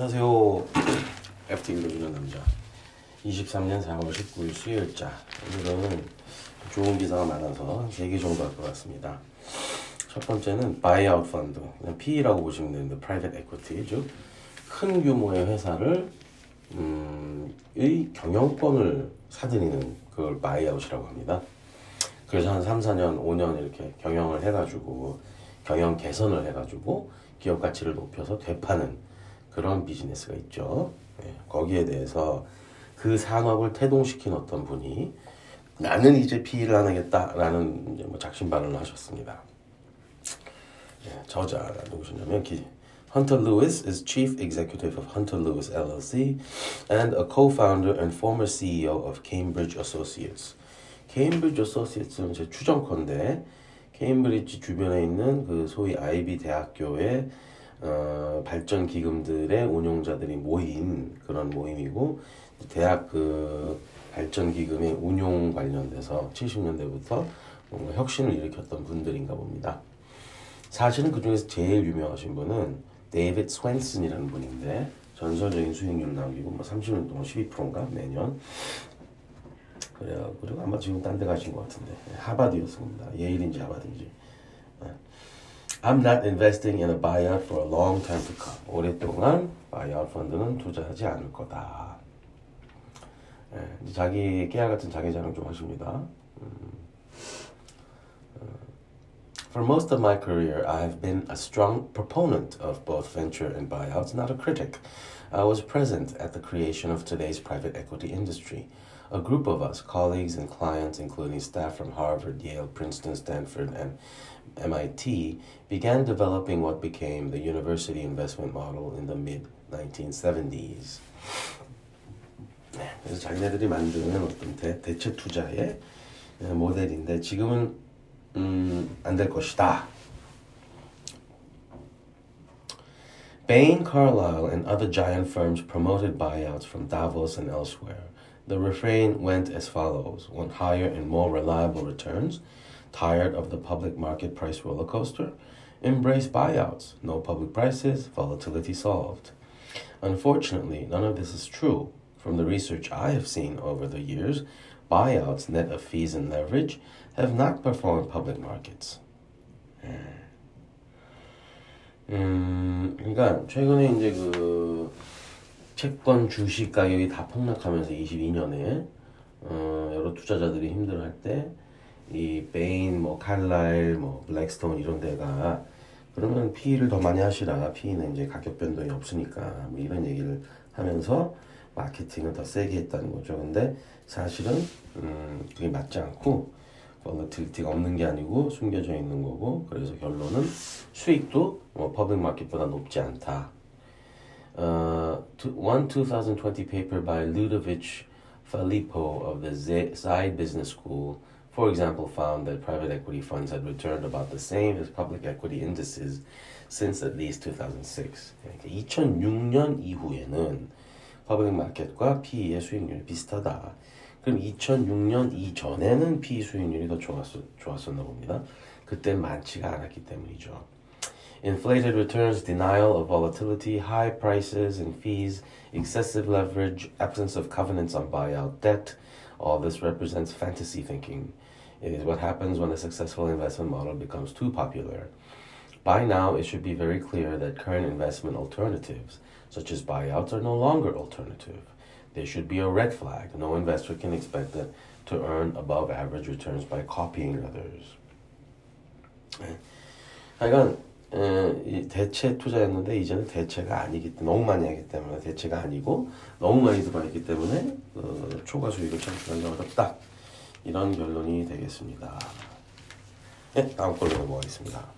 안녕하세요. FT 읽어주는 남자. 23년 4월 19일 수요일자. 오늘은 좋은 기사가 많아서 3개 정도 할 것 같습니다. 첫 번째는 buyout fund. 그냥 PE라고 보시면 되는데 private equity. 즉, 큰 규모의 회사를, 음, 의 경영권을 사들이는 그걸 buyout이라고 합니다. 그래서 한 3, 4년, 5년 이렇게 경영을 해가지고, 경영 개선을 해가지고, 기업 가치를 높여서 되파는 그런 비즈니스가 있죠. 예, 거기에 대해서 그 산업을 태동시킨 어떤 분이 나는 이제 PE를 안 하겠다라는 이제 뭐 작심 발언을 하셨습니다. 예, 저자가 누구시냐면 기, Hunter Lewis is chief executive of Hunter Lewis LLC and a co-founder and former CEO of Cambridge Associates. Cambridge Associates는 제 추정컨대 케임브리지 주변에 있는 그 소위 아이비 대학교의 어, 발전 기금들의 운용자들이 모인 그런 모임이고 대학 그 발전 기금의 운용 관련돼서 70년대부터 뭔가 혁신을 일으켰던 분들인가 봅니다. 사실은 그 중에서 제일 유명하신 분은 데이빗 스웬슨이라는 분인데 전설적인 수익률 남기고 뭐 30년 동안 12%인가 매년 그래요. 그리고 아마 지금 딴 데 가신 것 같은데 하바드였습니다. 예일인지 하바드인지. I'm not investing in a buyout for a long time to come. 오랫동안 buyout 펀드는 투자하지 않을 거다. 예, 자기 깨알 같은 자기 자랑 좀 하십니다. For most of my career, I have been a strong proponent of both venture and buyouts, not a critic. I was present at the creation of today's private equity industry. A group of us, colleagues and clients, including staff from Harvard, Yale, Princeton, Stanford, and MIT, began developing what became the university investment model in the mid 1970s. 그래서 자기네들이 만드는 어떤 대, 대체 투자의 모델인데 지금은 음, 안될 것이다. Bain, Carlyle, and other giant firms promoted buyouts from Davos and elsewhere. The refrain went as follows Want higher and more reliable returns? Tired of the public market price roller coaster? Embrace buyouts. No public prices, volatility solved. Unfortunately, none of this is true. From the research I have seen over the years, buyouts, net of fees and leverage, have not performed public markets. 음, 그러니까 최근에 이제 그 채권 주식 가격이 다 폭락하면서 22년에 어, 여러 투자자들이 힘들어할 때 이 베인, 뭐 칼라일, 뭐 블랙스톤 이런 데가 그러면 PE를 더 많이 하시라. PE는 이제 가격 변동이 없으니까 뭐 이런 얘기를 하면서 마케팅을 더 세게 했다는 거죠. 근데 사실은 음, 그게 맞지 않고 볼러틸리티가 없는 게 아니고 숨겨져 있는 거고 그래서 결론은 수익도 뭐 퍼블릭 마켓보다 높지 않다. one 2020 paper by Ludovic Phalippou of the Saïd Business School, for example, found that private equity funds had returned about the same as public equity indices since at least 2006. 2006년 이후에는 public market과 PE의 수익률이 비슷하다. 그럼 2006년 이전에는 PE 수익률이 더 좋았었, 좋았었나 봅니다. 그때 많지가 않았기 때문이죠. Inflated returns, denial of volatility, high prices and fees, excessive leverage, absence of covenants on buyout debt, all this represents fantasy thinking. It is what happens when a successful investment model becomes too popular. By now, it should be very clear that current investment alternatives, such as buyouts, are no longer alternative. There should be a red flag. No investor can expect it to earn above average returns by copying others. 대체 투자였는데 이제는 대체가 아니기 때문에 너무 많이 하기 때문에 대체가 아니고 너무 많이 들어있기 때문에 어, 초과 수익을 창출하기 어렵다 이런 결론이 되겠습니다. 네, 다음 걸로 넘어가겠습니다.